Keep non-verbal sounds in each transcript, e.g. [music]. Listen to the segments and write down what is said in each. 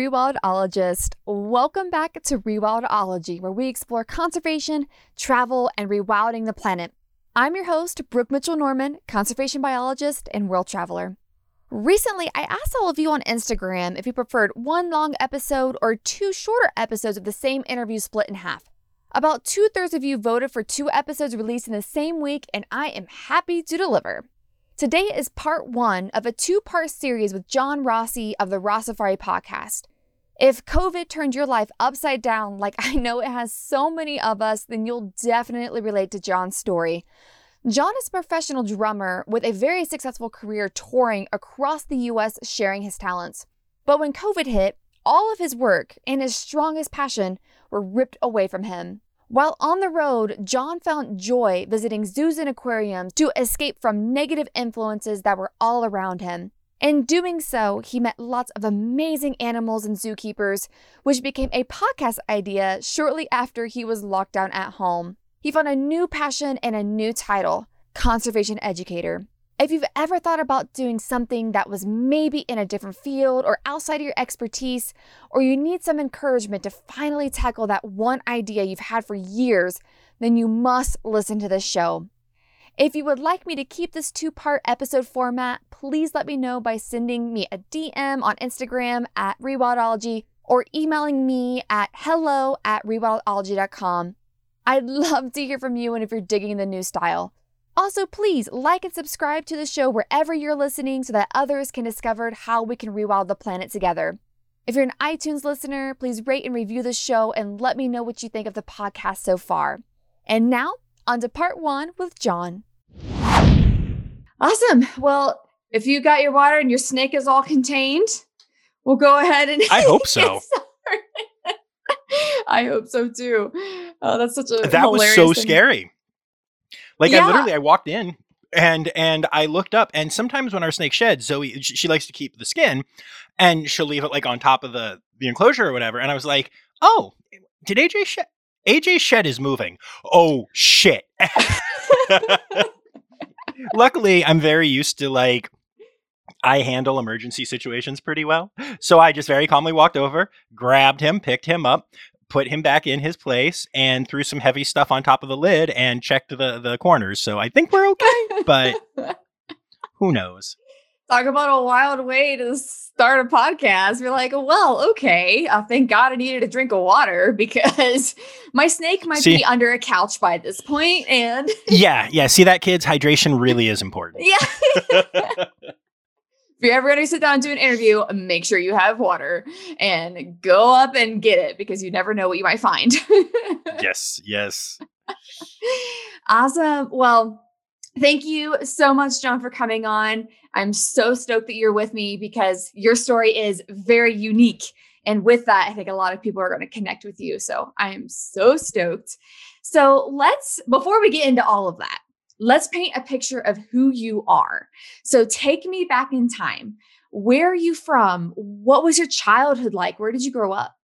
rewildologist. Welcome back to Rewildology, where we explore conservation, travel, and rewilding the planet. I'm your host, Brooke Mitchell Norman, conservation biologist and world traveler. Recently, I asked all of you on Instagram if you preferred one long episode or two shorter episodes of the same interview split in half. About two thirds of you voted for two episodes released in the same week, and I am happy to deliver. Today is part one of a two part series with John Rossi of the Rossifari podcast. If COVID turned your life upside down, like [laughs] I know it has so many of us, then you'll definitely relate to John's story. John is a professional drummer with a very successful career touring across the US sharing his talents. But when COVID hit, all of his work and his strongest passion were ripped away from him. While on the road, John found joy visiting zoos and aquariums to escape from negative influences that were all around him. In doing so, he met lots of amazing animals and zookeepers, which became a podcast idea shortly after he was locked down at home. He found a new passion and a new title conservation educator. If you've ever thought about doing something that was maybe in a different field or outside of your expertise, or you need some encouragement to finally tackle that one idea you've had for years, then you must listen to this show. If you would like me to keep this two part episode format, please let me know by sending me a DM on Instagram at Rewildology or emailing me at hello at rewildology.com. I'd [laughs] love to hear from you and if you're digging the new style. Also, please like and subscribe to the show wherever you're listening so that others can discover how we can rewild the planet together. If you're an iTunes listener, please rate and review the show and let me know what you think of the podcast so far. And now, on to part one with John. Awesome. Well, if you got your water and your snake is all contained, we'll go ahead and. I hope [laughs] so. [laughs] I hope so too. Oh, that's such a that was so thing. scary. Like Yeah. I literally, I walked in and and I looked up, and sometimes when our snake sheds, Zoe she, she likes to keep the skin, and she'll leave it like on top of the the enclosure or whatever. And I was like, oh, did AJ shed? AJ shed is moving. Oh shit. [laughs] Luckily, I'm very used to like I handle emergency situations pretty well. So I just very calmly walked over, grabbed him, picked him up, put him back in his place, and threw some heavy stuff on top of the lid and checked the, the corners. So I think we're okay, but [laughs] who knows? Talk about a wild way to start a podcast. You're like, well, okay. Uh, thank God I needed a drink of water [laughs] because my snake might be under a couch by this point, and [laughs] Yeah, yeah. See that kids, hydration really is important. yeah. [laughs] If you're ever going to sit down and do an interview, make sure you have water and go up and get it because you never know what you might find. yes, yes. awesome. Well, thank you so much, John, for coming on. I'm so stoked that you're with me because your story is very unique. And with that, I think a lot of people are going to connect with you. So I am so stoked. So let's, before we get into all of that, let's paint a picture of who you are. So take me back in time. Where are you from? What was your childhood like? Where did you grow up?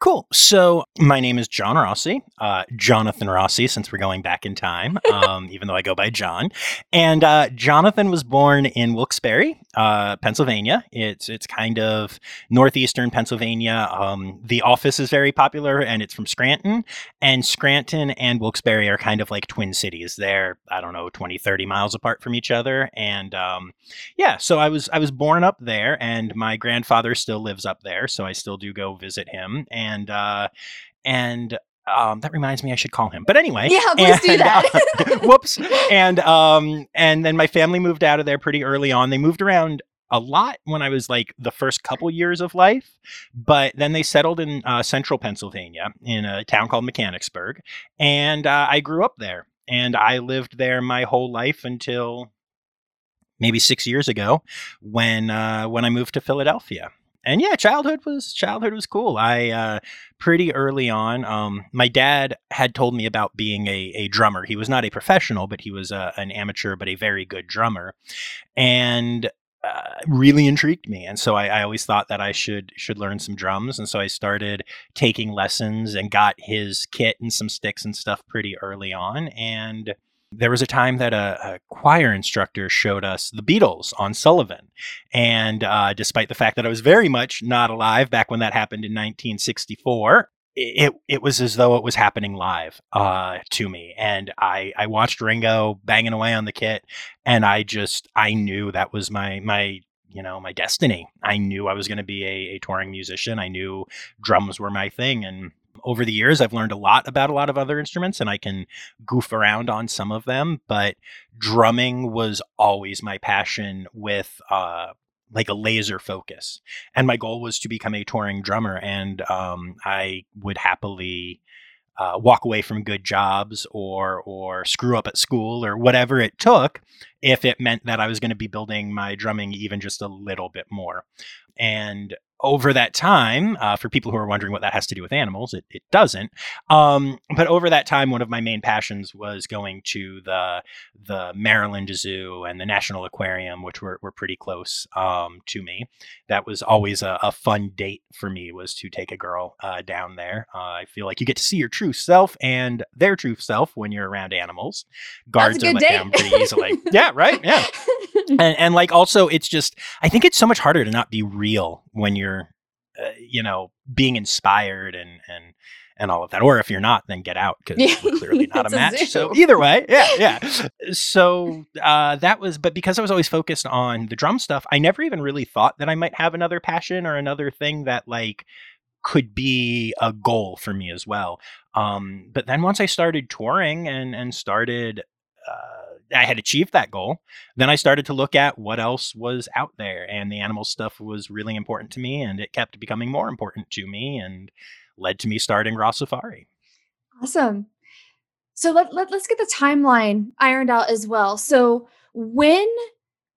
Cool. So my name is John Rossi, uh, Jonathan Rossi, since we're going back in time, [laughs] um, even though I go by John. And uh, Jonathan was born in Wilkes-Barre, uh, Pennsylvania. It's it's kind of northeastern Pennsylvania. Um, the office is very popular, and it's from Scranton. And Scranton and Wilkes-Barre are kind of like twin cities. They're I don't know 20, 30 miles apart from each other. And um, yeah, so I was I was born up there, and my grandfather still lives up there, so I still do go visit him. And uh, and um, that reminds me, I should call him. But anyway, Yeah, please do that. uh, [laughs] whoops. And um, and then my family moved out of there pretty early on. They moved around a lot when I was like the first couple years of life, but then they settled in uh, central Pennsylvania in a town called Mechanicsburg, and uh, I grew up there. And I lived there my whole life until maybe six years ago when uh, when I moved to Philadelphia. And yeah, childhood was childhood was cool. I uh, pretty early on, um, my dad had told me about being a, a drummer. He was not a professional, but he was a, an amateur, but a very good drummer, and uh, really intrigued me. And so I, I always thought that I should should learn some drums. And so I started taking lessons and got his kit and some sticks and stuff pretty early on. And there was a time that a, a, choir instructor showed us the Beatles on Sullivan. And uh, despite the fact that I was very much not alive back when that happened in 1964, it, it was as though it was happening live uh, to me. And I, I watched Ringo banging away on the kit, and I just, I knew that was my, my, you know, my destiny. I knew I was going to be a, a touring musician. I knew drums were my thing. And over the years, I've learned a lot about a lot of other instruments and I can goof around on some of them, but drumming was always my passion with uh, like a laser focus. And my goal was to become a touring drummer, and um, I would happily. Uh, walk away from good jobs or or screw up at school or whatever it took if it meant that I was going to be building my drumming even just a little bit more. And over that time, uh, for people who are wondering what that has to do with animals, it, it doesn't. Um, but over that time, one of my main passions was going to the the Maryland Zoo and the National Aquarium, which were, were pretty close um, to me. That was always a, a, fun date for me was to take a girl uh, down there. Uh, I feel like you get to see your true self and their true self when you're around animals. Guards are let date. down pretty easily. yeah, right. Yeah. [laughs] [laughs] and, and like also it's just i think it's so much harder to not be real when you're uh, you know being inspired and and and all of that. Or if you're not then get out because yeah. we're clearly [laughs] not a match a so either way yeah [laughs] yeah. So uh, that was but because i was always focused on the drum stuff i never even really thought that i might have another passion or another thing that like could be a goal for me as well. Um, but then once i started touring and and started uh, I had achieved that goal, then I started to look at what else was out there, and the animal stuff was really important to me, and it kept becoming more important to me, and led to me starting Rossifari. Awesome. So let, let let's get the timeline ironed out as well. So when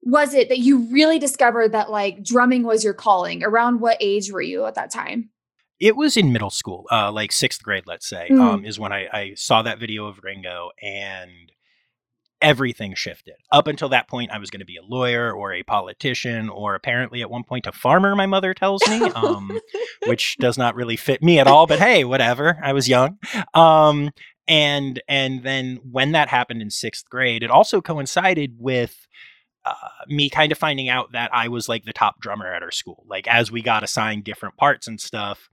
was it that you really discovered that like drumming was your calling? Around what age were you at that time? it was in middle school, uh, like sixth grade, let's say, mm. um, is when I, I, saw that video of Ringo and everything shifted. Up until that point, I was going to be a lawyer or a politician or apparently at one point a farmer, my mother tells me, [laughs] um, which does not really fit me at all. But hey, whatever. I was young. Um, and and then when that happened in sixth grade, it also coincided with uh, me kind of finding out that I was like the top drummer at our school. Like as we got assigned different parts and stuff,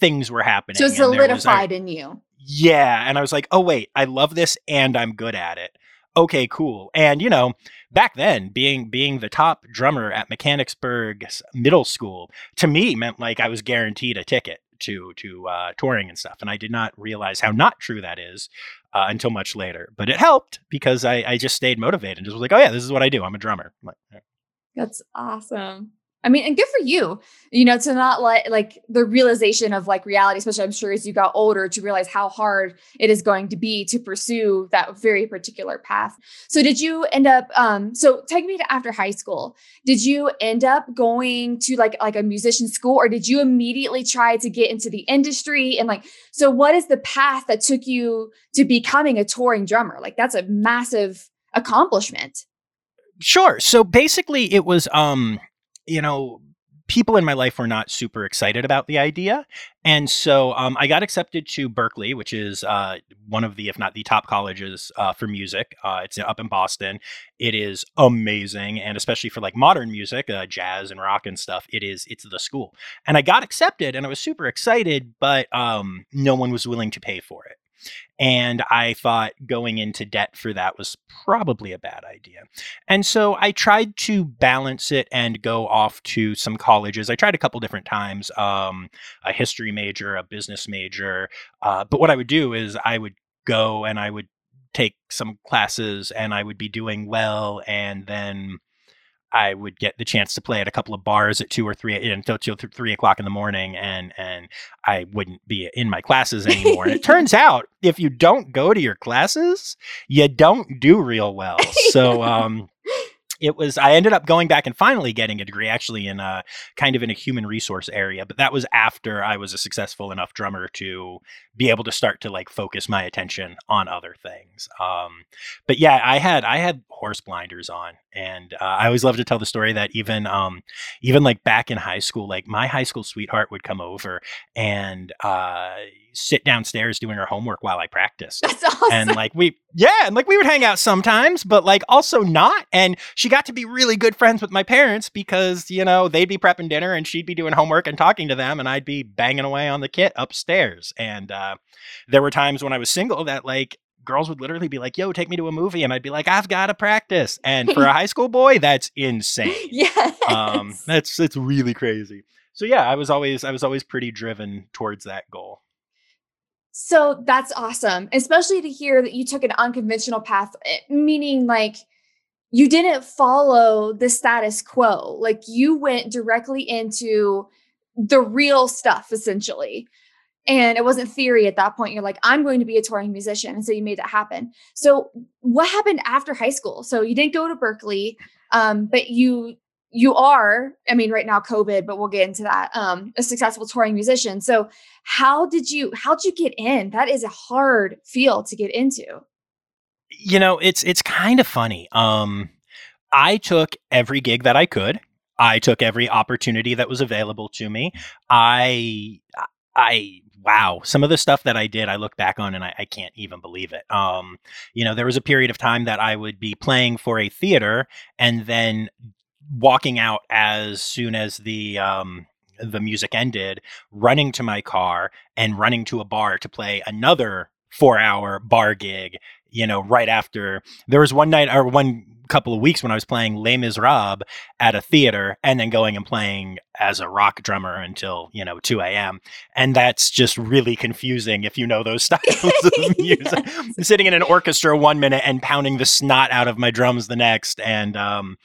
things were happening. So solidified was, in you. Yeah, and I was like, "Oh wait, I love this and I'm good at it." Okay, cool. And you know, back then, being being the top drummer at Mechanicsburg Middle School to me meant like I was guaranteed a ticket to to uh, touring and stuff. And I did not realize how not true that is uh, until much later. But it helped because I, I just stayed motivated and just was like, oh yeah, this is what I do. I'm a drummer. Like, That's awesome. I mean, and good for you, you know, to not let like the realization of like reality, especially I'm sure as you got older, to realize how hard it is going to be to pursue that very particular path. So, did you end up? Um, so, take me to after high school. Did you end up going to like like a musician school, or did you immediately try to get into the industry? And like, so what is the path that took you to becoming a touring drummer? Like, that's a massive accomplishment. Sure. So basically, it was um you know, people in my life were not super excited about the idea. And so um, I got accepted to Berklee, which is uh, one of the, if not the top colleges uh, for music. Uh, it's up in Boston. It is amazing. And especially for like modern music, uh, jazz and rock and stuff, it is, it's the school. And I got accepted and I was super excited, but um, no one was willing to pay for it. And I thought going into debt for that was probably a bad idea. And so I tried to balance it and go off to some colleges. I tried a couple different times um, a history major, a business major. Uh, but what I would do is I would go and I would take some classes and I would be doing well. And then I would get the chance to play at a couple of bars at two or three until two three o'clock in the morning, and and I wouldn't be in my classes anymore. and it [laughs] turns out if you don't go to your classes, you don't do real well. So [laughs] um, it was i ended up going back and finally getting a degree actually in a kind of in a human resource area but that was after i was a successful enough drummer to be able to start to like focus my attention on other things um, but yeah i had i had horse blinders on and uh, i always love to tell the story that even um, even like back in high school like my high school sweetheart would come over and uh, sit downstairs doing her homework while I practiced. That's awesome. And like we, Yeah, and like we would hang out sometimes, but like also not. And she got to be really good friends with my parents because, you know, they'd be prepping dinner and she'd be doing homework and talking to them, and I'd be banging away on the kit upstairs. And uh, there were times when I was single that like girls would literally be like, "Yo, take me to a movie," and I'd be like, "I've got to practice." And for a [laughs] high school boy, that's insane. Yeah, Um, that's it's really crazy. So yeah, I was always I was always pretty driven towards that goal. So that's awesome, especially to hear that you took an unconventional path, eh, meaning like you didn't follow the status quo. Like you went directly into the real stuff, essentially. And it wasn't theory at that point. You're like, I'm going to be a touring musician. And so you made that happen. So what happened after high school? So you didn't go to Berklee, um, but you you are, I mean, right now COVID, but we'll get into that. Um, a successful touring musician. So how did you how did you get in? That is a hard field to get into. You know, it's it's kind of funny. Um, I took every gig that I could. I took every opportunity that was available to me. I I wow, some of the stuff that I did, I look back on and I, I, can't even believe it. Um, you know, there was a period of time that I would be playing for a theater and then walking out as soon as the um, the music ended, running to my car and running to a bar to play another four hour bar gig. You know, right after there was one night or one couple of weeks when I was playing Les Miserables at a theater and then going and playing as a rock drummer until, you know, 2 a.m. And that's just really confusing if you know those [laughs] styles of [laughs] music. yes. Sitting in an orchestra one minute and pounding the snot out of my drums the next. And, um,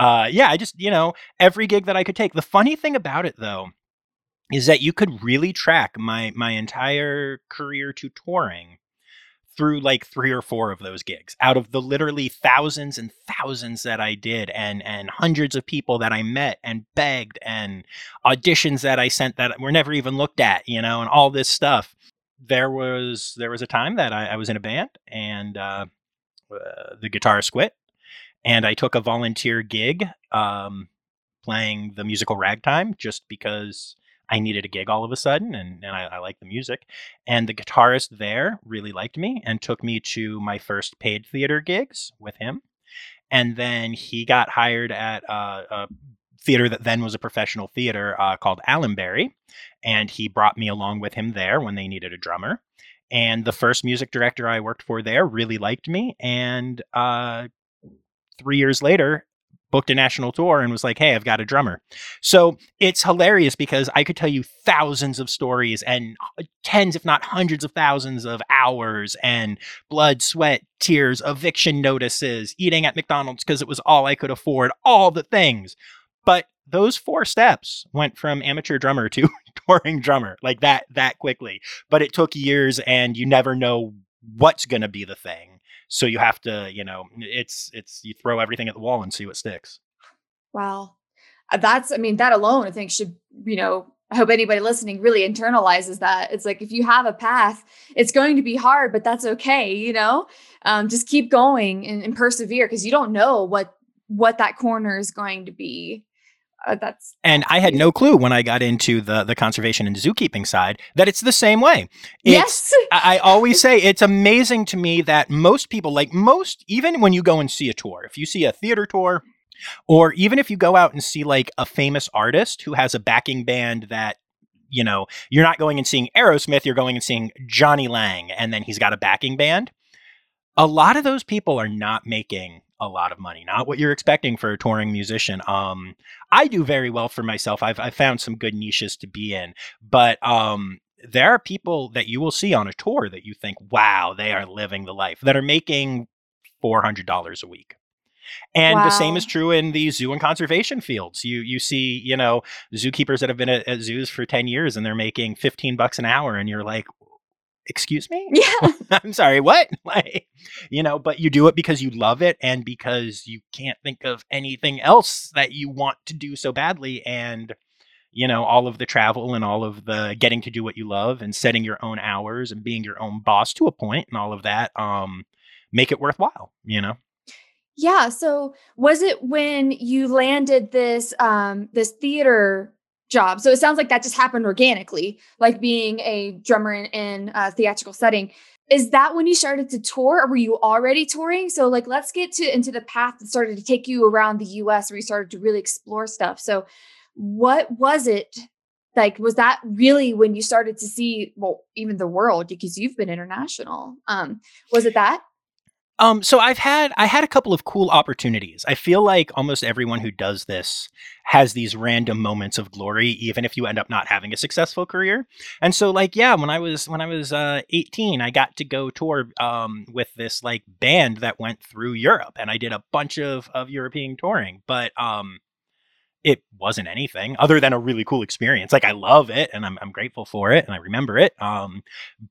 uh, yeah, I just, you know, every gig that I could take. The funny thing about it, though, is that you could really track my my entire career to touring through like three or four of those gigs out of the literally thousands and thousands that I did and and hundreds of people that I met and begged and auditions that I sent that were never even looked at, you know, and all this stuff. There was there was a time that I, I was in a band and uh, uh, the guitarist quit and I took a volunteer gig um, playing the musical ragtime just because I needed a gig all of a sudden and, and I, I like the music. And the guitarist there really liked me and took me to my first paid theater gigs with him. And then he got hired at a theater that then was a professional theater uh, called Allenberry. And he brought me along with him there when they needed a drummer. And the first music director I worked for there really liked me and uh, three years later booked a national tour and was like, "Hey, I've got a drummer." So it's hilarious because I could tell you thousands of stories and uh, tens, if not hundreds of thousands of hours and blood, sweat, tears, eviction notices, eating at McDonald's because it was all I could afford, all the things. But those four steps went from amateur drummer to [laughs] touring drummer like that that quickly. But it took years and you never know what's going to be the thing so you have to, you know, it's it's you throw everything at the wall and see what sticks. Wow. Uh, that's I mean that alone I think should, you know, I hope anybody listening really internalizes that. It's like if you have a path, it's going to be hard, but that's okay, you know? Um, just keep going and, and persevere because you don't know what what that corner is going to be uh, that's and I had no clue when I got into the the conservation and zookeeping side that it's the same way. It's, yes, I, I always say it's amazing to me that most people, like most, even when you go and see a tour, if you see a theater tour, or even if you go out and see like a famous artist who has a backing band that you know you're not going and seeing Aerosmith, you're going and seeing Jonny Lang, and then he's got a backing band. A lot of those people are not making a lot of money, not what you're expecting for a touring musician. Um, I do very well for myself. I've, I've found some good niches to be in, but um, there are people that you will see on a tour that you think, wow, they are living the life that are making $400 a week. And wow. the same is true in the zoo and conservation fields. You you see, you know, zookeepers that have been at, at zoos for 10 years and they're making 15 bucks an hour and you're like, excuse me? Yeah. [laughs] I'm sorry what? [laughs] Like you know but you do it because you love it and because you can't think of anything else that you want to do so badly and you know all of the travel and all of the getting to do what you love and setting your own hours and being your own boss to a point and all of that um make it worthwhile you know? Yeah so was it when you landed this um this theater job. So it sounds like that just happened organically, like being a drummer in, in a theatrical setting. Is that when you started to tour or were you already touring? So like let's get to into the path that started to take you around the US where you started to really explore stuff. So what was it like was that really when you started to see well even the world because you've been international um was it that um, so I've had I had a couple of cool opportunities. I feel like almost everyone who does this has these random moments of glory, even if you end up not having a successful career. And so, like, yeah, when I was when I was uh, 18, I got to go tour um, with this like band that went through Europe, and I did a bunch of of European touring. But um, it wasn't anything other than a really cool experience. Like I love it and I'm, I'm grateful for it and I remember it. Um,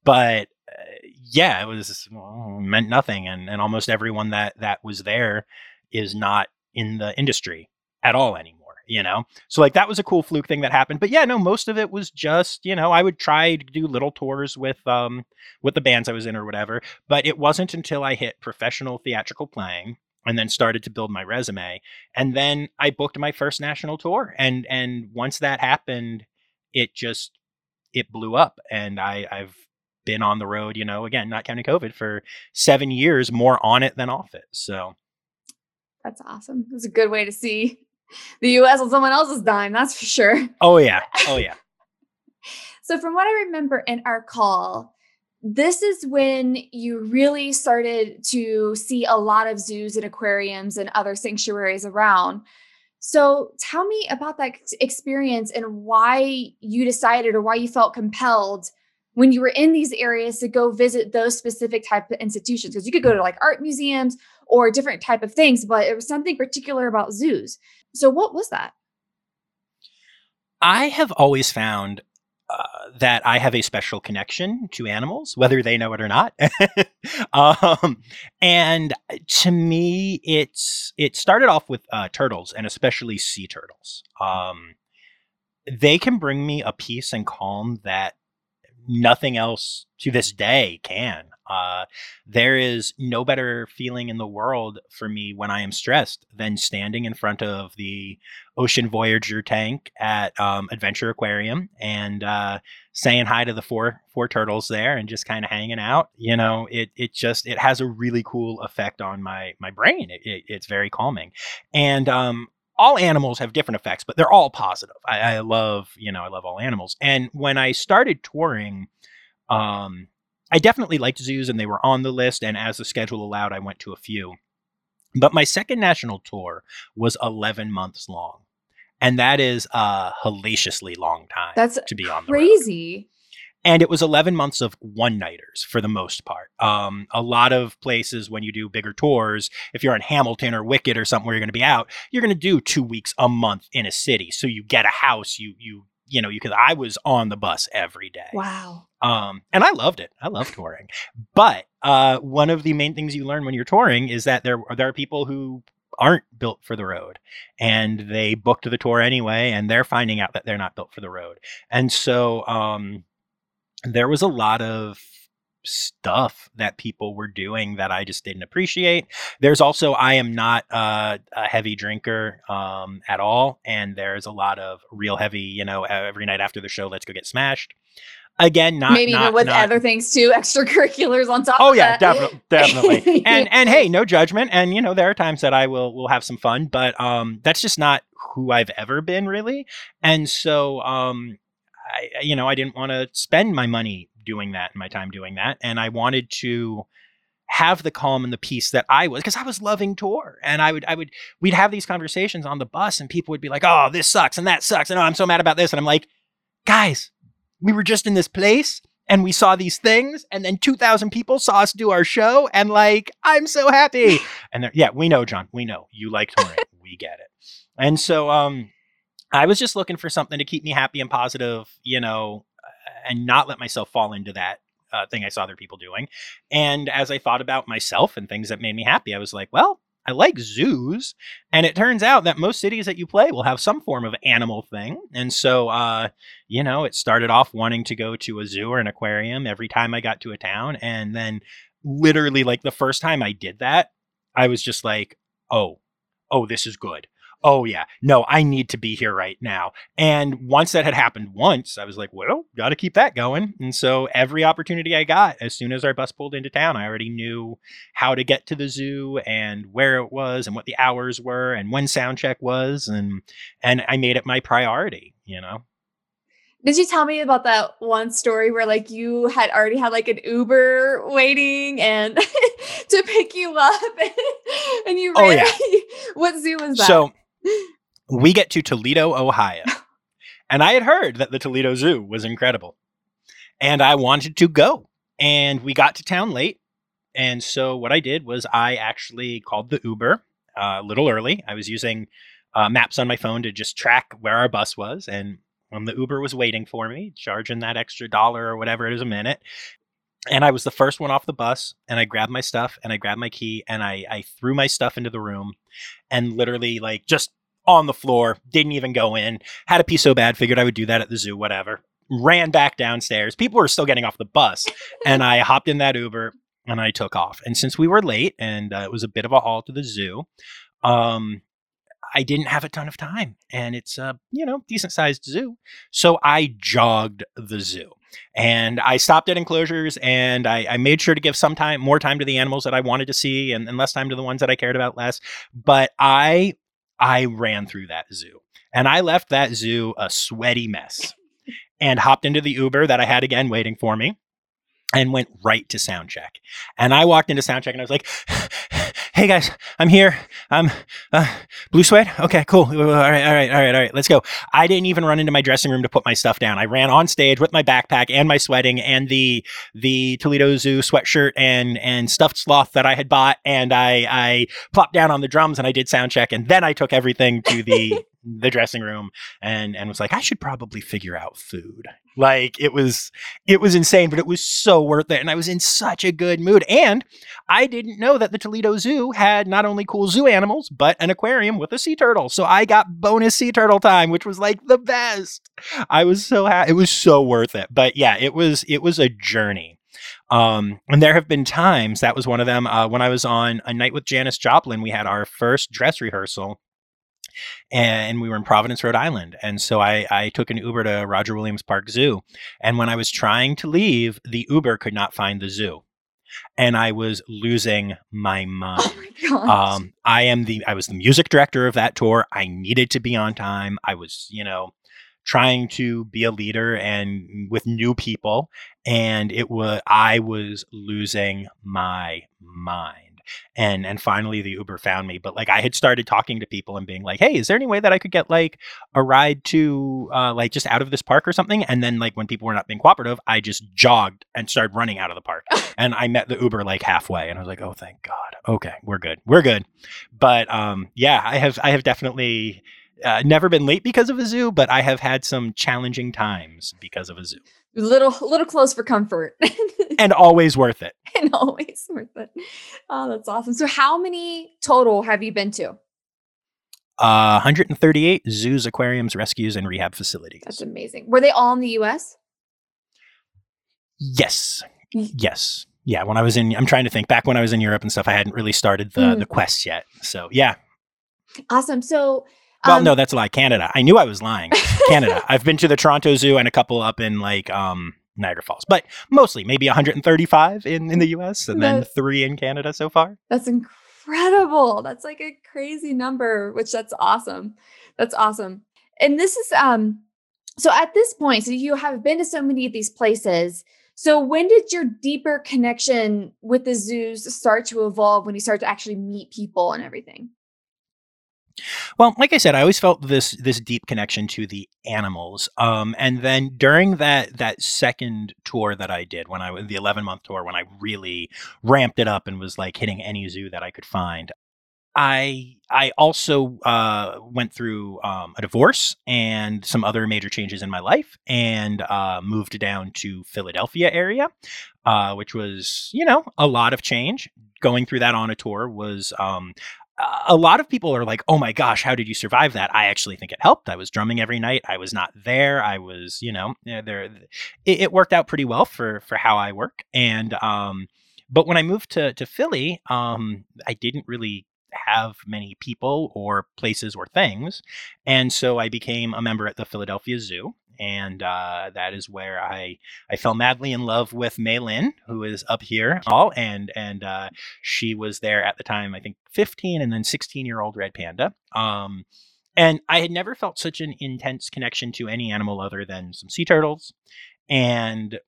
but uh, yeah, it was well, meant nothing. And, and almost everyone that, that was there is not in the industry at all anymore, you know? So like that was a cool fluke thing that happened. But yeah, no, most of it was just, you know, I would try to do little tours with, um, with the bands I was in or whatever. But it wasn't until I hit professional theatrical playing and then started to build my resume and then i booked my first national tour and and once that happened it just it blew up and i i've been on the road you know again not counting covid for seven years more on it than off it so. That's awesome. It's a good way to see the us on someone else's dime that's for sure. Oh yeah. Oh [laughs] yeah. So from what i remember in our call this is when you really started to see a lot of zoos and aquariums and other sanctuaries around. So tell me about that experience and why you decided or why you felt compelled when you were in these areas to go visit those specific type of institutions. Because you could go to like art museums or different type of things but it was something particular about zoos. So what was that? I have always found that I have a special connection to animals, whether they know it or not. [laughs] um, and to me, it's it started off with uh, turtles, and especially sea turtles. Um, they can bring me a peace and calm that nothing else to this day can. Uh, there is no better feeling in the world for me when I am stressed than standing in front of the Ocean Voyager tank at um, Adventure Aquarium and uh, saying hi to the four four turtles there and just kind of hanging out. You know, it it just it has a really cool effect on my my brain. It, it, it's very calming, and um, all animals have different effects, but they're all positive. I, I, love, you know, I love all animals. And when I started touring, um, I definitely liked zoos and they were on the list. And as the schedule allowed, I went to a few. But my second national tour was 11 months long. And that is a hellaciously long time That's to be on the crazy. Road. And it was 11 months of one nighters for the most part. Um, a lot of places, when you do bigger tours, if you're in Hamilton or Wicked or something where you're going to be out, you're going to do two weeks a month in a city. So you get a house, you, you, you know, you could, I was on the bus every day. Wow. Um, and I loved it. I love touring. But uh, one of the main things you learn when you're touring is that there there are people who aren't built for the road and they booked the tour anyway and they're finding out that they're not built for the road. And so um, there was a lot of stuff that people were doing that I just didn't appreciate. There's also I am not uh, a heavy drinker um, at all, and there's a lot of real heavy. You know, every night after the show, let's go get smashed again not maybe not, even with not, other things too [laughs] extracurriculars on top oh yeah definitely definitely [laughs] and and hey no judgment and you know there are times that i will will have some fun but um that's just not who i've ever been really and so um i you know i didn't want to spend my money doing that and my time doing that and i wanted to have the calm and the peace that I was because I was loving tour and I would I would we'd have these conversations on the bus and people would be like oh this sucks and that sucks and oh I'm so mad about this and I'm like guys we were just in this place and we saw these things and then 2000 people saw us do our show and like i'm so happy. [laughs] And yeah we know john we know. You like touring [laughs] we get it. And so um i was just looking for something to keep me happy and positive you know and not let myself fall into that uh, thing i saw other people doing and as i thought about myself and things that made me happy i was like well I like zoos. And it turns out that most cities that you play will have some form of animal thing. And so, uh, you know, it started off wanting to go to a zoo or an aquarium every time I got to a town. And then, literally, like the first time I did that, I was just like, oh, oh, this is good. Oh yeah, no, I need to be here right now. And once that had happened once, I was like, well, got to keep that going. And so every opportunity I got, as soon as our bus pulled into town, I already knew how to get to the zoo and where it was and what the hours were and when sound check was, and and I made it my priority. You know. Did you tell me about that one story where like you had already had like an Uber waiting and [laughs] to pick you up [laughs] and you ran? Oh, yeah. what zoo was that? So we get to Toledo, Ohio. and I had heard that the Toledo Zoo was incredible. And I wanted to go. And we got to town late. And so what I did was I actually called the Uber uh, a little early. I was using uh, maps on my phone to just track where our bus was. And um, the Uber was waiting for me, charging that extra dollar or whatever it is a minute. And I was the first one off the bus, and I grabbed my stuff and I grabbed my key and I, I threw my stuff into the room and literally, like, just on the floor, didn't even go in. Had a pee so bad, figured I would do that at the zoo, whatever. Ran back downstairs. People were still getting off the bus, and I hopped in that Uber and I took off. And since we were late and uh, it was a bit of a haul to the zoo, um, I didn't have a ton of time and it's a, you know, decent sized zoo. So I jogged the zoo and I stopped at enclosures and I, I, made sure to give some time, more time to the animals that I wanted to see and, and less time to the ones that I cared about less. But I, I ran through that zoo and I left that zoo a sweaty mess and hopped into the Uber that I had again waiting for me and went right to sound check. And I walked into sound check and I was like, [sighs] hey guys, I'm here. I'm uh, blue sweat. Okay, cool. All right, all right, all right, all right. Let's go. I didn't even run into my dressing room to put my stuff down. I ran on stage with my backpack and my sweating and the the Toledo Zoo sweatshirt and and stuffed sloth that I had bought, and I I plopped down on the drums and I did sound check, and then I took everything to the [laughs] the dressing room and and was like, I should probably figure out food. Like it was it was insane, but it was so worth it. And I was in such a good mood. And I didn't know that the Toledo Zoo had not only cool zoo animals, but an aquarium with a sea turtle. So I got bonus sea turtle time, which was like the best. I was so happy. It was so worth it. But yeah, it was it was a journey. Um, and there have been times that was one of them uh, when I was on a night with Janis Joplin. We had our first dress rehearsal and we were in Providence, Rhode Island. And so I, I took an Uber to Roger Williams Park Zoo. And when I was trying to leave, the Uber could not find the zoo. And I was losing my mind. Oh my um, I am the I was the music director of that tour. I needed to be on time. I was, you know, trying to be a leader and with new people and it was I was losing my mind and and finally the uber found me but like i had started talking to people and being like hey is there any way that i could get like a ride to uh, like just out of this park or something? And then like when people were not being cooperative i just jogged and started running out of the park [laughs] and i met the uber like halfway and i was like oh thank god. Okay we're good we're good. But um yeah i have i have definitely uh, never been late because of a zoo, but I have had some challenging times because of a zoo. Little, little close for comfort, [laughs] and always worth it. And always worth it. Oh, that's awesome. So, how many total have you been to? Uh, 138 zoos, aquariums, rescues, and rehab facilities. That's amazing. Were they all in the U.S.? Yes. Yes. Yeah. When I was in, I'm trying to think back when I was in Europe and stuff. I hadn't really started the mm. the quest yet. So yeah. Awesome. So well, um, no, that's a lie. Canada. I knew I was lying. [laughs] Canada. I've been to the Toronto Zoo and a couple up in like um, Niagara Falls, but mostly maybe 135 in in the U.S. and then three in Canada so far. That's incredible. That's like a crazy number, which that's awesome. That's awesome. And this is um, so at this point, so you have been to so many of these places. So when did your deeper connection with the zoos start to evolve? When you start to actually meet people and everything? Well, like I said, I always felt this this deep connection to the animals. Um, and then during that that second tour that I did, when I the eleven month tour, when I really ramped it up and was like hitting any zoo that I could find, I I also uh, went through um, a divorce and some other major changes in my life, and uh, moved down to Philadelphia area, uh, which was you know a lot of change. Going through that on a tour was um, a lot of people are like, "Oh my gosh, how did you survive that?" I actually think it helped. I was drumming every night. I was not there. I was, you know, there. It, it, worked out pretty well for for how I work. And um, but when I moved to to Philly, um, I didn't really have many people or places or things. And so I became a member at the Philadelphia Zoo. And uh, that is where I I fell madly in love with Mei Lin, who is up here, all and and uh, she was there at the time, I think 15 and then 16 year old red panda. Um, and I had never felt such an intense connection to any animal other than some sea turtles. And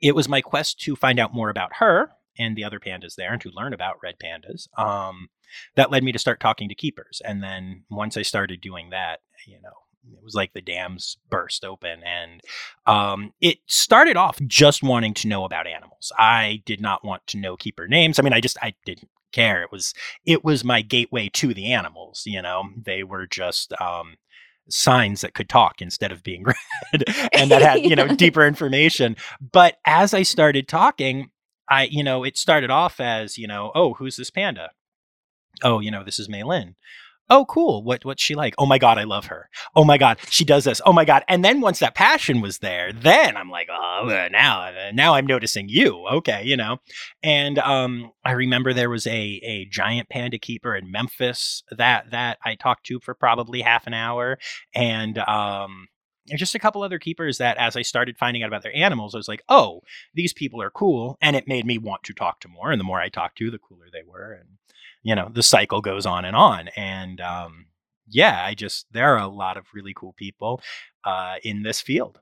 it was my quest to find out more about her and the other pandas there and to learn about red pandas um, that led me to start talking to keepers. And then once i started doing that you know it was like the dams burst open and um, it started off just wanting to know about animals. I did not want to know keeper names. I mean i just i didn't care. It was it was my gateway to the animals you know? They were just um, signs that could talk instead of being [laughs] read and that had you know [laughs] deeper information. But as i started talking I, you know, it started off as, you know, oh, who's this panda? Oh, you know, this is Mei Lin. Oh, cool. What what's she like? Oh my god, I love her. Oh my god, she does this. Oh my god. And then once that passion was there, then I'm like, oh, uh, now uh, now I'm noticing you. Okay, you know. And um, I remember there was a a giant panda keeper in Memphis that that I talked to for probably half an hour, and um, and just a couple other keepers that as I started finding out about their animals, I was like, oh, these people are cool. And it made me want to talk to more. And the more I talked to, the cooler they were. And, you know, the cycle goes on and on. And um, yeah, I just, there are a lot of really cool people uh, in this field.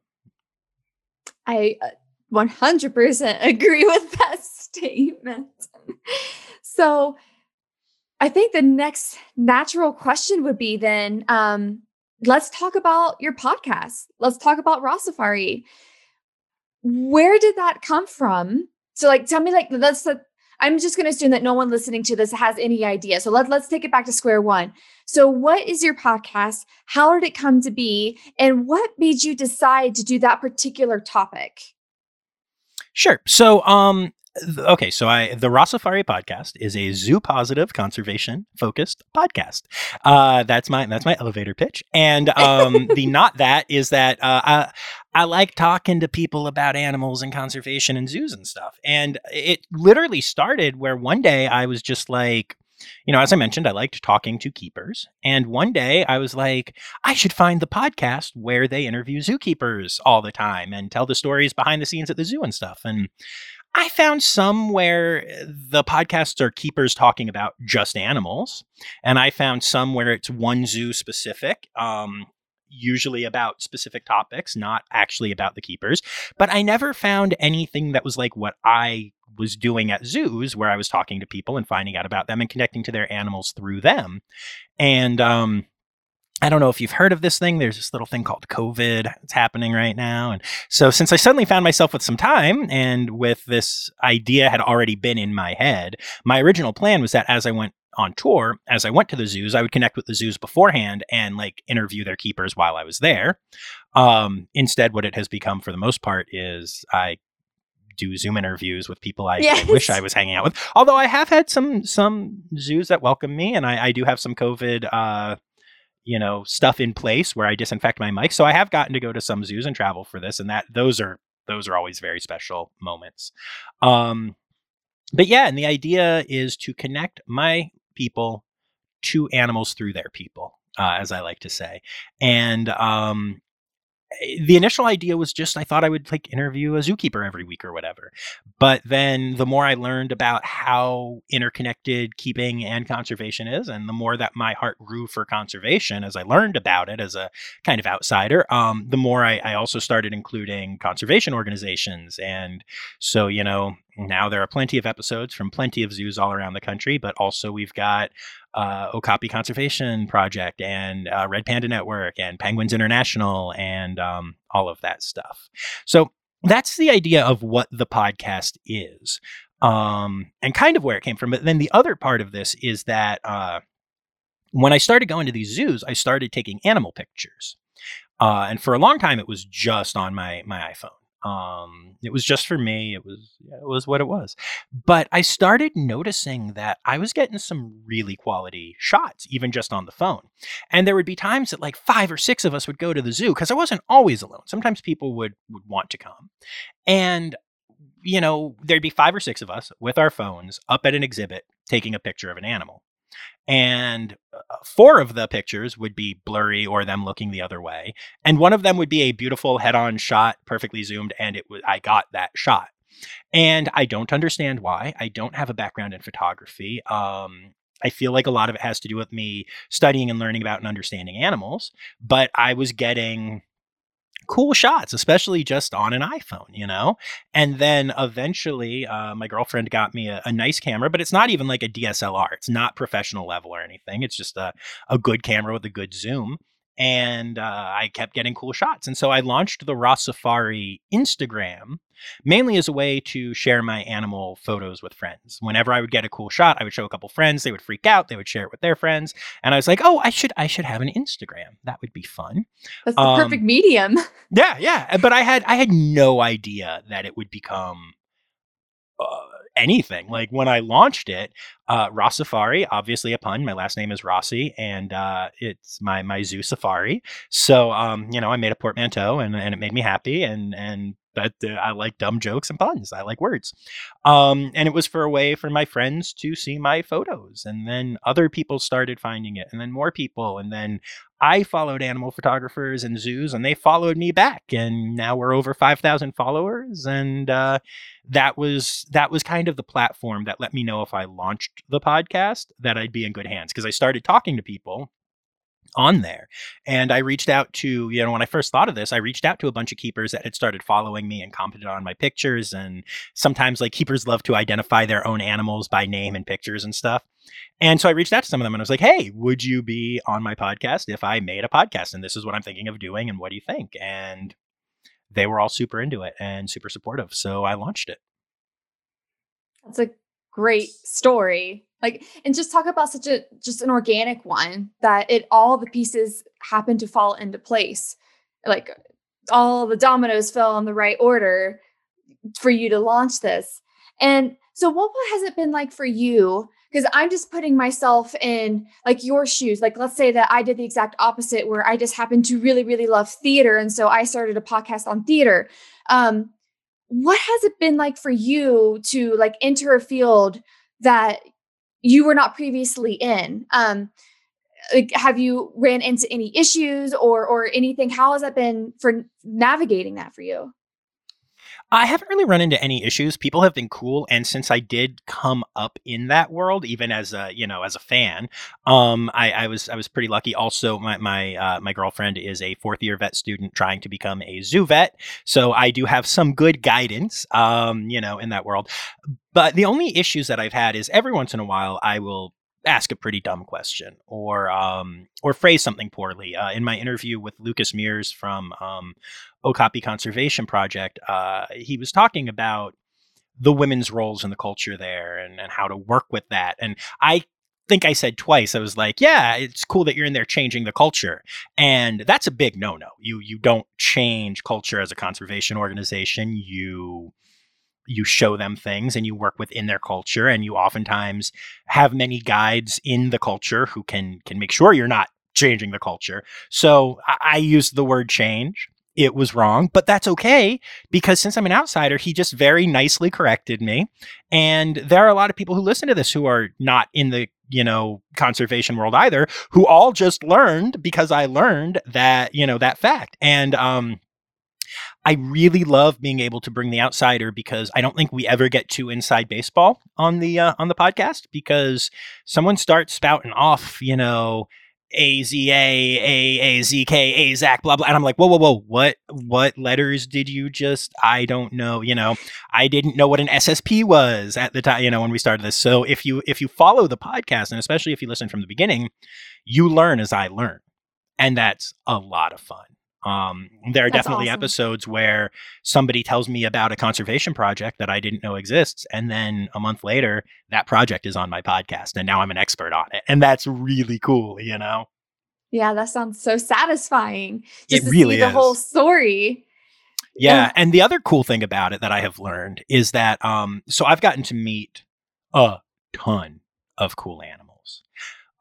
I 100% uh, [laughs] agree with that statement. so, I think the next natural question would be then um, let's talk about your podcast. Let's talk about Rossifari. Where did that come from? So, like, tell me, like, let's. Uh, I'm just going to assume that no one listening to this has any idea. So let, let's take it back to square one. So, what is your podcast? How did it come to be? And what made you decide to do that particular topic? Sure. So, um, okay, so I the Rossifari podcast is a zoo positive conservation focused podcast. Uh, that's my that's my elevator pitch. And um, [laughs] the not that is that uh, I I like talking to people about animals and conservation and zoos and stuff. And it literally started where one day I was just like. You know, as I mentioned, I liked talking to keepers. And one day I was like, I should find the podcast where they interview zookeepers all the time and tell the stories behind the scenes at the zoo and stuff. And I found some where eh, the podcasts are keepers talking about just animals, and I found some where it's one zoo specific. Um, usually about specific topics, not actually about the keepers. But I never found anything that was like what I was doing at zoos, where I was talking to people and finding out about them and connecting to their animals through them. And um, I don't know if you've heard of this thing. There's this little thing called COVID. It's happening right now. And so, since I suddenly found myself with some time and with this idea had already been in my head, my original plan was that as I went on tour, as I went to the zoos, I would connect with the zoos beforehand and like interview their keepers while I was there. Um, instead, what it has become for the most part is I do Zoom interviews with people I, yes. Wish I was hanging out with. Although I have had some some zoos that welcome me, and I, I do have some COVID uh, you know stuff in place where I disinfect my mic. So I have gotten to go to some zoos and travel for this, and that those are those are always very special moments. Um, but yeah, and the idea is to connect my people to animals through their people, uh, as I like to say, and um, the initial idea was just I thought I would like interview a zookeeper every week or whatever. But then the more I learned about how interconnected keeping and conservation is, and the more that my heart grew for conservation as I learned about it as a kind of outsider, um, the more I, I also started including conservation organizations. And so, you know, now there are plenty of episodes from plenty of zoos all around the country, but also we've got uh, Okapi Conservation Project and uh, Red Panda Network and Penguins International and um, all of that stuff. So that's the idea of what the podcast is um, and kind of where it came from. But then the other part of this is that uh, when I started going to these zoos, I started taking animal pictures. Uh, and for a long time, it was just on my my iPhone. Um, it was just for me. It was it was what it was. But I started noticing that I was getting some really quality shots, even just on the phone. And there would be times that like five or six of us would go to the zoo because I wasn't always alone. Sometimes people would would want to come, and you know there'd be five or six of us with our phones up at an exhibit taking a picture of an animal. And uh, four of the pictures would be blurry or them looking the other way. And one of them would be a beautiful head on shot, perfectly zoomed. And it was, I got that shot. And I don't understand why. I don't have a background in photography. Um, I feel like a lot of it has to do with me studying and learning about and understanding animals, but I was getting cool shots, especially just on an iPhone, you know? And then eventually, uh, my girlfriend got me a, a, nice camera, but it's not even like a DSLR. It's not professional level or anything. It's just a, a good camera with a good zoom and uh, I kept getting cool shots. And so I launched the Rossifari Instagram mainly as a way to share my animal photos with friends. Whenever I would get a cool shot, I would show a couple friends. They would freak out. They would share it with their friends, and I was like, "Oh, I should, I should have an Instagram. That would be fun." That's the um, perfect medium. [laughs] Yeah, yeah. But I had, I had no idea that it would become. Uh, anything. Like when I launched it, uh, Rossifari, obviously a pun. My last name is Rossi, and uh, it's my my zoo safari. So um, you know, I made a portmanteau, and and it made me happy, and and but uh, I like dumb jokes and puns. I like words. Um, and it was for a way for my friends to see my photos. And then other people started finding it, and then more people. And then I followed animal photographers and zoos, and they followed me back. And now we're over 5,000 followers. And uh, that was that was kind of the platform that let me know if I launched the podcast that I'd be in good hands because I started talking to people on there. And I reached out to, you know, when I first thought of this, I reached out to a bunch of keepers that had started following me and commented on my pictures. And sometimes, like, keepers love to identify their own animals by name and pictures and stuff. And so I reached out to some of them and I was like, hey, would you be on my podcast if I made a podcast? And this is what I'm thinking of doing. And what do you think? And they were all super into it and super supportive. So I launched it. That's a great story like and just talk about such a just an organic one that it all the pieces happen to fall into place. Like all the dominoes fell in the right order for you to launch this. And so what has it been like for you? Because i'm just putting myself in like your shoes. Like let's say that i did the exact opposite where i just happened to really really love theater and so i started a podcast on theater. Um what has it been like for you to like enter a field that you were not previously in. Um have you ran into any issues or or anything? How has that been for navigating that for you I haven't really run into any issues. People have been cool, and since I did come up in that world, even as a you know as a fan, um, I, I was I was pretty lucky. Also, my my uh, my girlfriend is a fourth year vet student trying to become a zoo vet, so I do have some good guidance, um, you know, in that world. But the only issues that I've had is every once in a while I will ask a pretty dumb question or um, or phrase something poorly. Uh, in my interview with Lucas Mears from um, Okapi Conservation Project, uh, he was talking about the women's roles in the culture there and, and how to work with that. And I think I said twice, I was like, yeah, it's cool that you're in there changing the culture. And that's a big no no. You you don't change culture as a conservation organization. You you show them things and you work within their culture and you oftentimes have many guides in the culture who can can make sure you're not changing the culture so i, I used the word change it was wrong, but that's okay because since I'm an outsider, he just very nicely corrected me. And there are a lot of people who listen to this who are not in the, you know, conservation world either, who all just learned because I learned that, you know, that fact. And um I really love being able to bring the outsider because I don't think we ever get too inside baseball on the uh, on the podcast because someone starts spouting off, you know, a Z A A A Z K A Zach blah blah, and I'm like, whoa whoa whoa, what what letters did you just? I don't know. You know, I didn't know what an SSP was at the time. You know, when we started this. So if you if you follow the podcast and especially if you listen from the beginning, you learn as I learn, and that's a lot of fun. Um, there are That's definitely awesome. episodes where somebody tells me about a conservation project that I didn't know exists, and then a month later, that project is on my podcast, and now I'm an expert on it, and that's really cool, you know. Yeah, that sounds so satisfying. Just it really the is. whole story. Yeah, and the other cool thing about it that I have learned is that um, so I've gotten to meet a ton of cool animals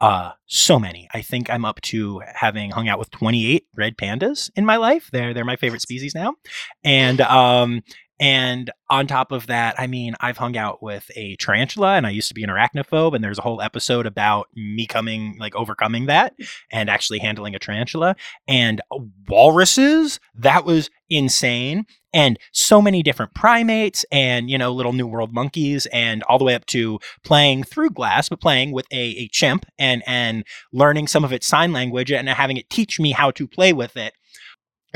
uh, so many. I think I'm up to having hung out with 28 red pandas in my life. They're they're my favorite species now, and um, And on top of that, I mean, I've hung out with a tarantula and I used to be an arachnophobe. And there's a whole episode about me coming, like overcoming that and actually handling a tarantula. And walruses, that was insane. And so many different primates and, you know, little New World monkeys and all the way up to playing through glass, but playing with a, a chimp and, and learning some of its sign language and having it teach me how to play with it.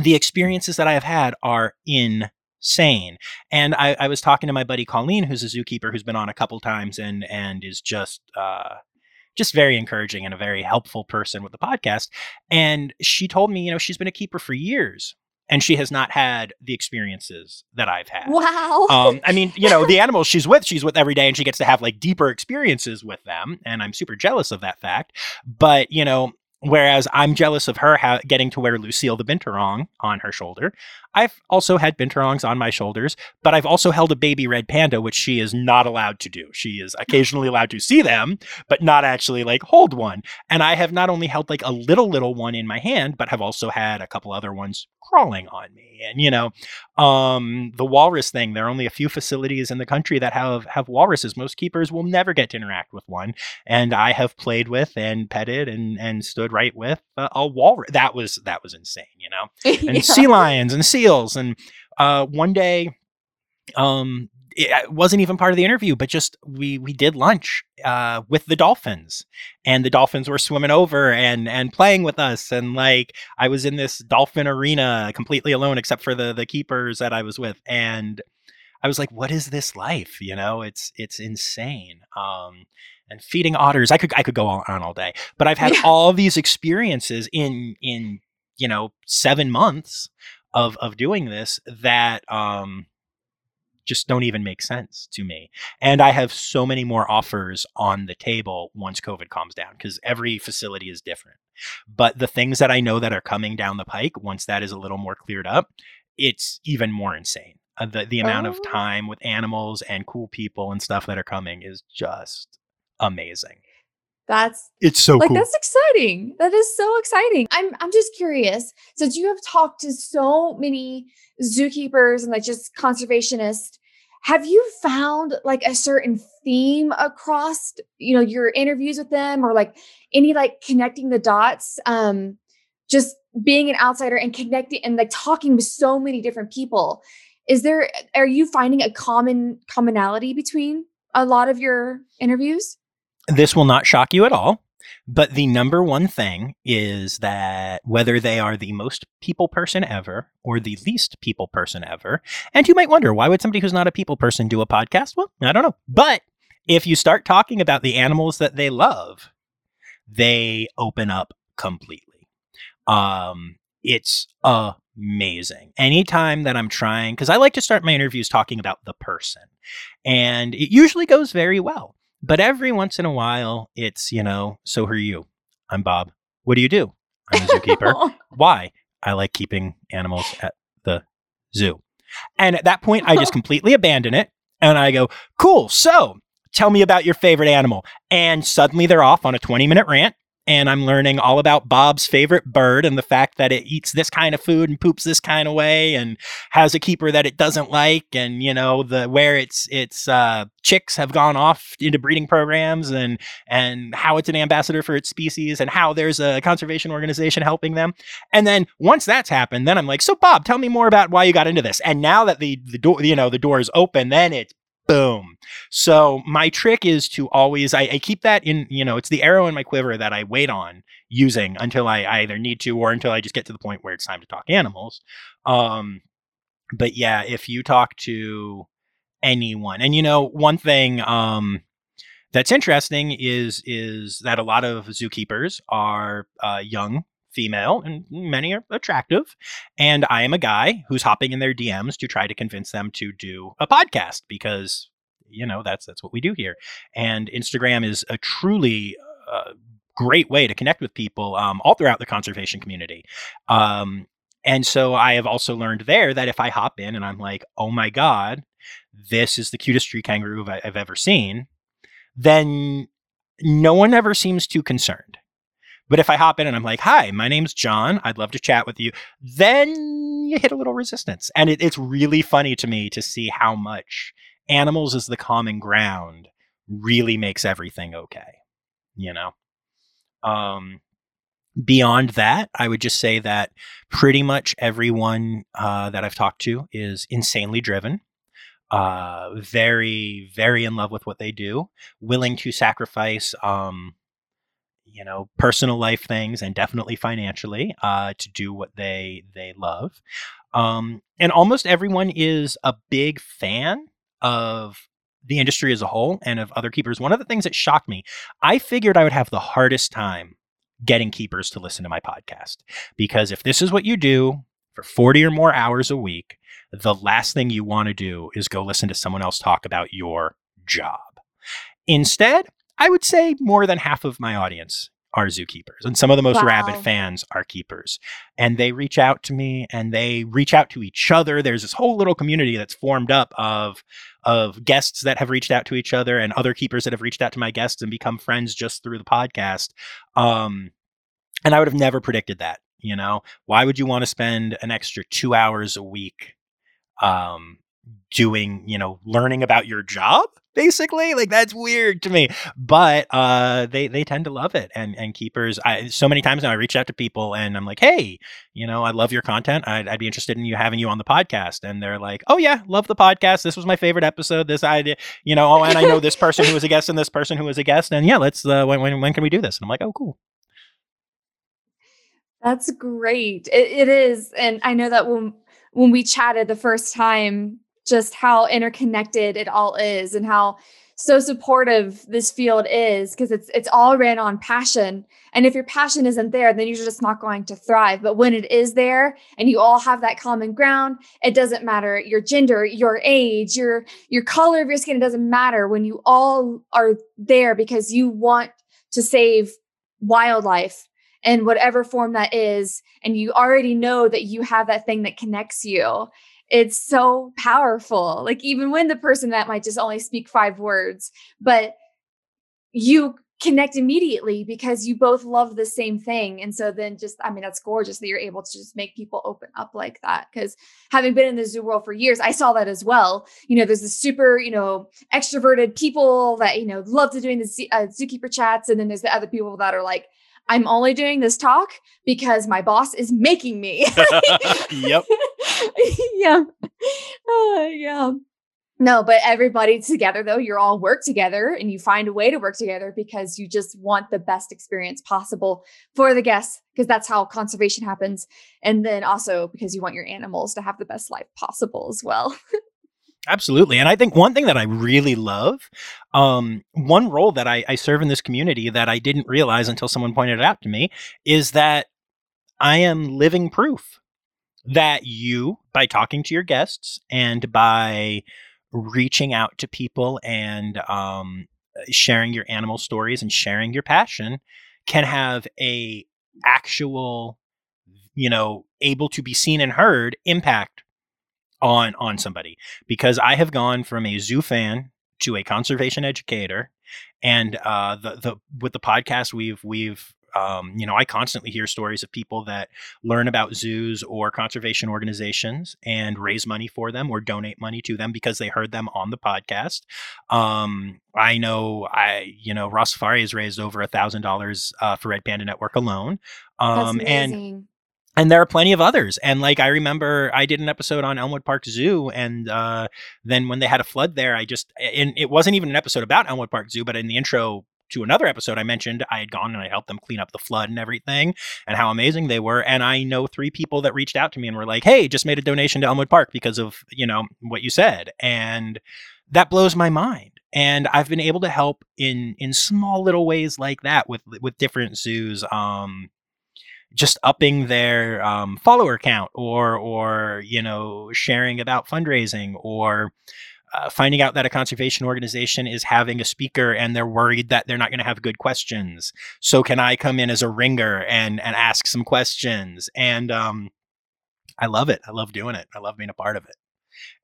The experiences that I have had are in sane. And I, I was talking to my buddy Colleen, who's a zookeeper who's been on a couple times and and is just uh, just very encouraging and a very helpful person with the podcast. And she told me, you know, she's been a keeper for years and she has not had the experiences that I've had. Wow. Um, I mean, you know, the [laughs] animals she's with, she's with every day, and she gets to have like deeper experiences with them, and I'm super jealous of that fact. But you know, Whereas I'm jealous of her ha- getting to wear Lucille the Binturong on her shoulder. I've also had Binturongs on my shoulders, but I've also held a baby red panda, which she is not allowed to do. She is occasionally allowed to see them, but not actually like hold one. And I have not only held like a little, little one in my hand, but have also had a couple other ones crawling on me. And, you know, um, the walrus thing, there are only a few facilities in the country that have, have walruses. Most keepers will never get to interact with one. And I have played with and petted and, and stood right with a, a walrus. That was, that was insane, you know, [laughs] and yeah. sea lions and seals. And uh, one day, um, it wasn't even part of the interview, but just we we did lunch uh, with the dolphins, and the dolphins were swimming over and and playing with us, and like I was in this dolphin arena completely alone, except for the the keepers that I was with, and I was like, "What is this life?" You know, it's it's insane. Um, and feeding otters, I could I could go on all day, but I've had yeah. all these experiences in in you know seven months of of doing this that um just don't even make sense to me. And I have so many more offers on the table once COVID calms down because every facility is different. But the things that I know that are coming down the pike, once that is a little more cleared up, it's even more insane. Uh, the the amount oh. of time with animals and cool people and stuff that are coming is just amazing. That's it's so like cool. that's exciting. That is so exciting. I'm I'm just curious since you have talked to so many zookeepers and like just conservationists. Have you found like a certain theme across you know your interviews with them or like any like connecting the dots? Um, just being an outsider and connecting and like talking with so many different people. Is there are you finding a common commonality between a lot of your interviews? This will not shock you at all. But the number one thing is that whether they are the most people person ever or the least people person ever, and you might wonder, why would somebody who's not a people person do a podcast? Well, I don't know. But if you start talking about the animals that they love, they open up completely. Um, it's amazing. Anytime that I'm trying, because I like to start my interviews talking about the person, and it usually goes very well. But every once in a while, it's, you know, so who are you? I'm Bob. What do you do? I'm a zookeeper. [laughs] Why? I like keeping animals at the zoo. And at that point, I just [laughs] completely abandon it and I go, cool. So tell me about your favorite animal. And suddenly they're off on a 20 minute rant and I'm learning all about Bob's favorite bird and the fact that it eats this kind of food and poops this kind of way and has a keeper that it doesn't like and you know the where its its uh, chicks have gone off into breeding programs and and how it's an ambassador for its species and how there's a conservation organization helping them. And then once that's happened then I'm like so Bob tell me more about why you got into this. And now that the the door you know the door is open then it's boom. So my trick is to always I, I, keep that in, you know, it's the arrow in my quiver that I wait on using until I, I, either need to or until I just get to the point where it's time to talk animals. Um, but yeah, if you talk to anyone, and you know, one thing um, that's interesting is is that a lot of zookeepers are uh, young female and many are attractive. And I am a guy who's hopping in their DMs to try to convince them to do a podcast because you know that's that's what we do here. And Instagram is a truly uh, great way to connect with people um, all throughout the conservation community. Um, and so I have also learned there that if I hop in and I'm like, oh my God, this is the cutest tree kangaroo I've ever seen, then no one ever seems too concerned But if I hop in and I'm like, "Hi, my name's John. I'd love to chat with you," then you hit a little resistance, and it, it's really funny to me to see how much animals as the common ground really makes everything okay. You know. Um, beyond that, I would just say that pretty much everyone uh, that I've talked to is insanely driven, uh, very, very in love with what they do, willing to sacrifice, um, you know, personal life things and definitely financially uh, to do what they they love. Um, and almost everyone is a big fan of the industry as a whole and of other keepers. One of the things that shocked me, I figured I would have the hardest time getting keepers to listen to my podcast. Because if this is what you do for 40 or more hours a week, the last thing you want to do is go listen to someone else talk about your job. Instead, I would say more than half of my audience are zookeepers and some of the most wow. rabid fans are keepers and they reach out to me and they reach out to each other there's this whole little community that's formed up of of guests that have reached out to each other and other keepers that have reached out to my guests and become friends just through the podcast. Um, and I would have never predicted that. You know, why would you want to spend an extra two hours a week um, doing, you know, learning about your job? Basically like that's weird to me. But uh they they tend to love it and and keepers i so many times now i reach out to people and i'm like hey you know i love your content. I'd, I'd be interested in you having you on the podcast. And they're like oh yeah love the podcast. This was my favorite episode. This idea you know oh and i know this person who was a guest and this person who was a guest. And yeah let's uh when when, when can we do this? And i'm like oh cool. That's great. It, it is. And i know that when when we chatted the first time just how interconnected it all is and how so supportive this field is because it's it's all ran on passion. And if your passion isn't there then you're just not going to thrive. But when it is there and you all have that common ground it doesn't matter your gender your age your your color of your skin it doesn't matter when you all are there because you want to save wildlife in whatever form that is. And you already know that you have that thing that connects you it's so powerful. Like even when the person that might just only speak five words, but you connect immediately because you both love the same thing. And so then just, I mean, that's gorgeous that you're able to just make people open up like that. Cause having been in the zoo world for years, I saw that as well. You know, there's the super, you know, extroverted people that, you know, love to doing the zoo, uh, zookeeper chats. And then there's the other people that are like, I'm only doing this talk because my boss is making me. [laughs] yep. [laughs] [laughs] yeah. Uh, yeah. No, but everybody together though, you're all work together and you find a way to work together because you just want the best experience possible for the guests because that's how conservation happens. And then also because you want your animals to have the best life possible as well. [laughs] Absolutely. And I think one thing that I really love, um, one role that I, I serve in this community that I didn't realize until someone pointed it out to me is that I am living proof that you, by talking to your guests and by reaching out to people and um, sharing your animal stories and sharing your passion, can have a actual, you know, able to be seen and heard impact on on somebody. Because I have gone from a zoo fan to a conservation educator, and uh, the the with the podcast we've we've um, you know, I constantly hear stories of people that learn about zoos or conservation organizations and raise money for them or donate money to them because they heard them on the podcast. Um, I know, I you know, Rossifari has raised over a thousand uh, dollars for Red Panda Network alone. Um, and and there are plenty of others and like i remember i did an episode on elmwood park zoo and uh, then when they had a flood there i just and it wasn't even an episode about elmwood park zoo but in the intro to another episode i mentioned i had gone and i helped them clean up the flood and everything and how amazing they were and i know three people that reached out to me and were like hey just made a donation to elmwood park because of you know what you said and that blows my mind and i've been able to help in in small little ways like that with with different zoos um just upping their um, follower count or or you know sharing about fundraising or uh, finding out that a conservation organization is having a speaker and they're worried that they're not going to have good questions. So can i come in as a ringer and and ask some questions? And um, i love it. I love doing it. I love being a part of it.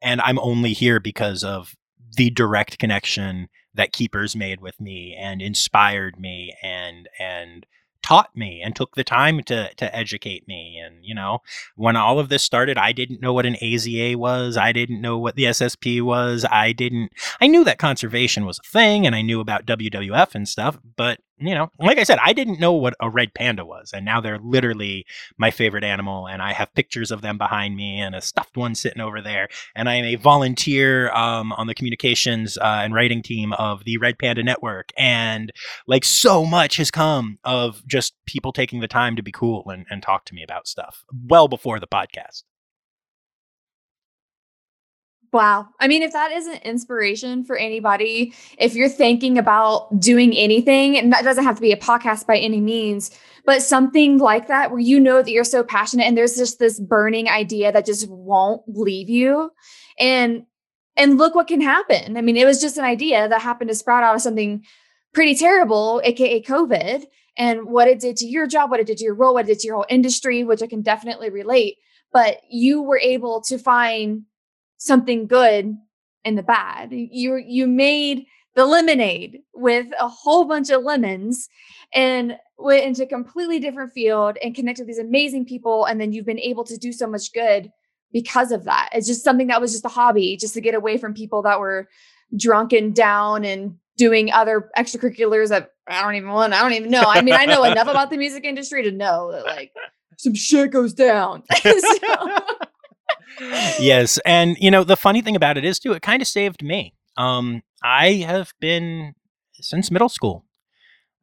And i'm only here because of the direct connection that keepers made with me and inspired me and and taught me and took the time to to educate me. And you know, when all of this started, I didn't know what an AZA was. I didn't know what the SSP was. I didn't. I knew that conservation was a thing, and I knew about WWF and stuff. But you know, like I said, I didn't know what a red panda was, and now they're literally my favorite animal. And I have pictures of them behind me, and a stuffed one sitting over there. And I am a volunteer um, on the communications uh, and writing team of the Red Panda Network, and like so much has come of just people taking the time to be cool and, and talk to me about stuff well before the podcast. Wow. I mean, if that isn't inspiration for anybody, if you're thinking about doing anything, and that doesn't have to be a podcast by any means, but something like that where you know that you're so passionate and there's just this burning idea that just won't leave you. And and look what can happen. I mean, it was just an idea that happened to sprout out of something pretty terrible, aka COVID, and what it did to your job, what it did to your role, what it did to your whole industry, which I can definitely relate. But you were able to find something good in the bad. You you made the lemonade with a whole bunch of lemons and went into a completely different field and connected these amazing people and then you've been able to do so much good because of that. It's just something that was just a hobby just to get away from people that were drunk and down and doing other extracurriculars that I don't even want. I don't even know. I mean, I know enough about the music industry to know that like some shit goes down. [laughs] so, yes, and you know the funny thing about it is too, it kind of saved me. Um, I have been since middle school.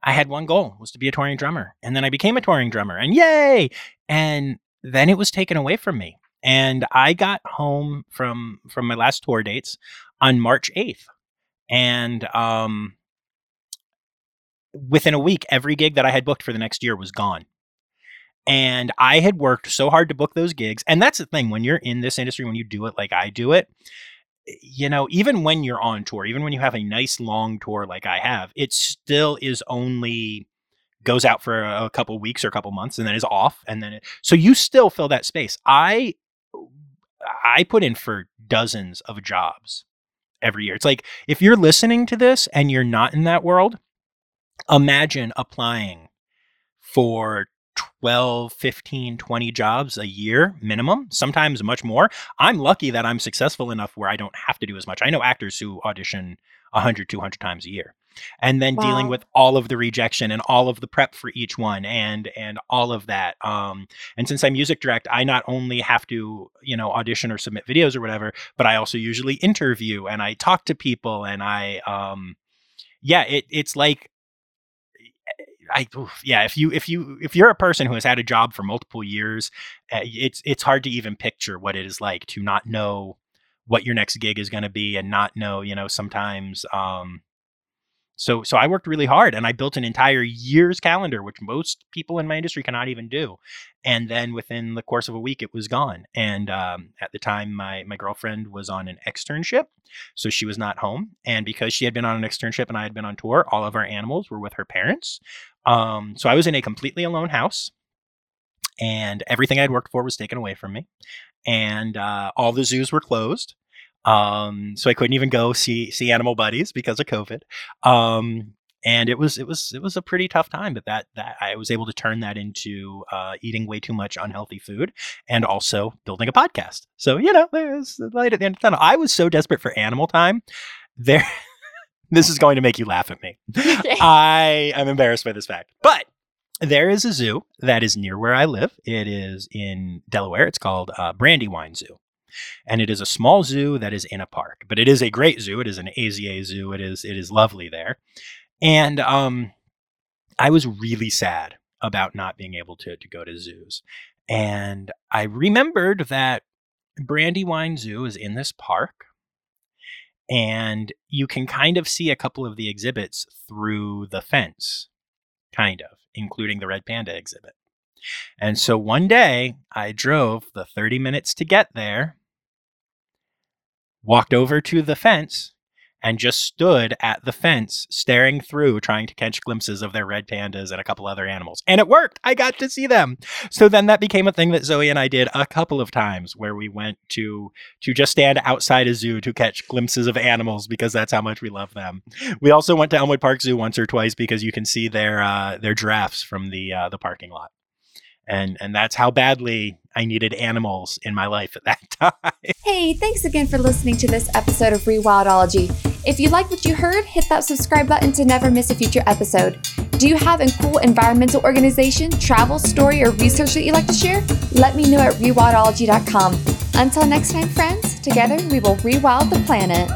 I had one goal was to be a touring drummer, and then I became a touring drummer, and yay! And then it was taken away from me, and I got home from from my last tour dates on March eighth, and um, within a week, every gig that I had booked for the next year was gone. And I had worked so hard to book those gigs. And that's the thing when you're in this industry, when you do it like I do it, eh, you know, even when you're on tour, even when you have a nice long tour like I have, it still is only goes out for a, couple weeks or a couple months and then is off and then it, so you still fill that space. I I put in for dozens of jobs every year. It's like if you're listening to this and you're not in that world, imagine applying for 12, 15, 20 jobs a year minimum, sometimes much more. I'm lucky that I'm successful enough where I don't have to do as much. I know actors who audition 100, 200 times a year. And then wow. dealing with all of the rejection and all of the prep for each one and and all of that. Um, and since I'm music direct, I not only have to, you know, audition or submit videos or whatever, but I also usually interview and I talk to people and I um yeah, it it's like I oof, yeah, if you if you if you're a person who has had a job for multiple years, uh, it's it's hard to even picture what it is like to not know what your next gig is going to be and not know, you know, sometimes um so so I worked really hard and I built an entire year's calendar which most people in my industry cannot even do. And then within the course of a week it was gone. And um, at the time my my girlfriend was on an externship, so she was not home and because she had been on an externship and I had been on tour, all of our animals were with her parents. Um, so I was in a completely alone house, and everything I'd worked for was taken away from me, and uh, all the zoos were closed. Um, so I couldn't even go see see animal buddies because of COVID. Um, and it was it was it was a pretty tough time, but that that I was able to turn that into uh, eating way too much unhealthy food and also building a podcast. So you know, there's light at the end of the tunnel. I was so desperate for animal time. There, [laughs] this is going to make you laugh at me. [laughs] I am embarrassed by this fact. But there is a zoo that is near where I live. It is in Delaware. It's called uh, Brandywine Zoo. And it is a small zoo that is in a park, but it is a great zoo. It is an AZA zoo. It is it is lovely there. And um, I was really sad about not being able to to go to zoos. And I remembered that Brandywine Zoo is in this park and you can kind of see a couple of the exhibits through the fence, kind of, including the red panda exhibit. And so one day I drove the 30 minutes to get there, walked over to the fence, and just stood at the fence staring through trying to catch glimpses of their red pandas and a couple other animals. And it worked! I got to see them! So then that became a thing that zoe and i did a couple of times where we went to to just stand outside a zoo to catch glimpses of animals because that's how much we love them. We also went to elmwood park zoo once or twice because you can see their uh, their giraffes from the uh, the parking lot and and that's how badly I needed animals in my life at that [laughs] time. Hey, thanks again for listening to this episode of Rewildology. If you like what you heard, hit that subscribe button to never miss a future episode. Do you have a cool environmental organization, travel story, or research that you'd like to share? Let me know at rewildology.com. Until next time, friends, together we will rewild the planet.